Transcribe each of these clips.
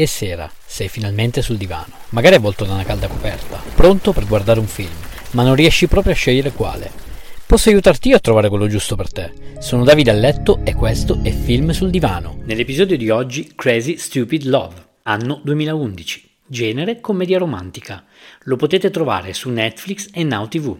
E sera, sei finalmente sul divano, magari avvolto da una calda coperta, pronto per guardare un film, ma non riesci proprio a scegliere quale. Posso aiutarti io a trovare quello giusto per te. Sono Davide a letto e questo è Film sul divano. Nell'episodio di oggi Crazy Stupid Love, anno 2011, genere commedia romantica. Lo potete trovare su Netflix e Now TV.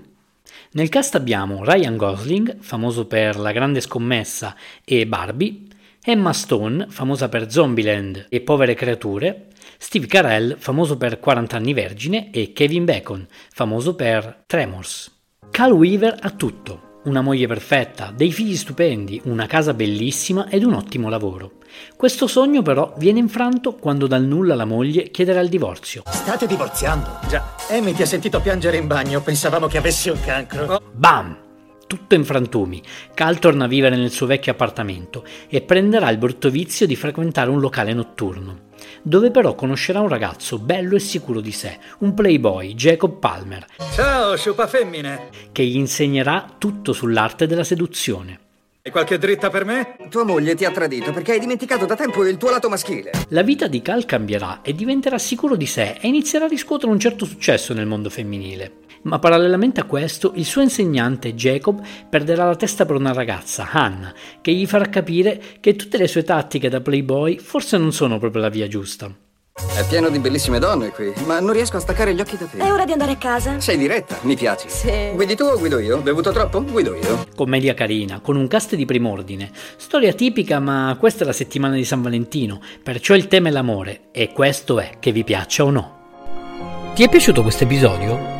Nel cast abbiamo Ryan Gosling, famoso per La grande scommessa e Barbie, Emma Stone, famosa per Zombieland e Povere creature, Steve Carell, famoso per 40 anni vergine, e Kevin Bacon, famoso per Tremors. Cal Weaver ha tutto, una moglie perfetta, dei figli stupendi, una casa bellissima ed un ottimo lavoro. Questo sogno però viene infranto quando dal nulla la moglie chiederà il divorzio. State divorziando? Già. Amy ti ha sentito piangere in bagno, pensavamo che avessi un cancro. Bam! Tutto in frantumi. Cal torna a vivere nel suo vecchio appartamento e prenderà il brutto vizio di frequentare un locale notturno, dove però conoscerà un ragazzo bello e sicuro di sé, un playboy, Jacob Palmer. Ciao, sciupa femmine! Che gli insegnerà tutto sull'arte della seduzione. Hai qualche dritta per me? Tua moglie ti ha tradito perché hai dimenticato da tempo il tuo lato maschile. La vita di Cal cambierà e diventerà sicuro di sé e inizierà a riscuotere un certo successo nel mondo femminile ma parallelamente a questo il suo insegnante Jacob perderà la testa per una ragazza, Hannah, che gli farà capire che tutte le sue tattiche da playboy forse non sono proprio la via giusta. È pieno di bellissime donne qui, ma non riesco a staccare gli occhi da te. È ora di andare a casa? Sei diretta, mi piaci. Sì. Guidi tu o guido io? Bevuto troppo? Guido io. Commedia carina, con un cast di prim'ordine. Storia tipica, ma questa è la settimana di San Valentino, perciò il tema è l'amore, e questo è che vi piaccia o no. Ti è piaciuto questo episodio?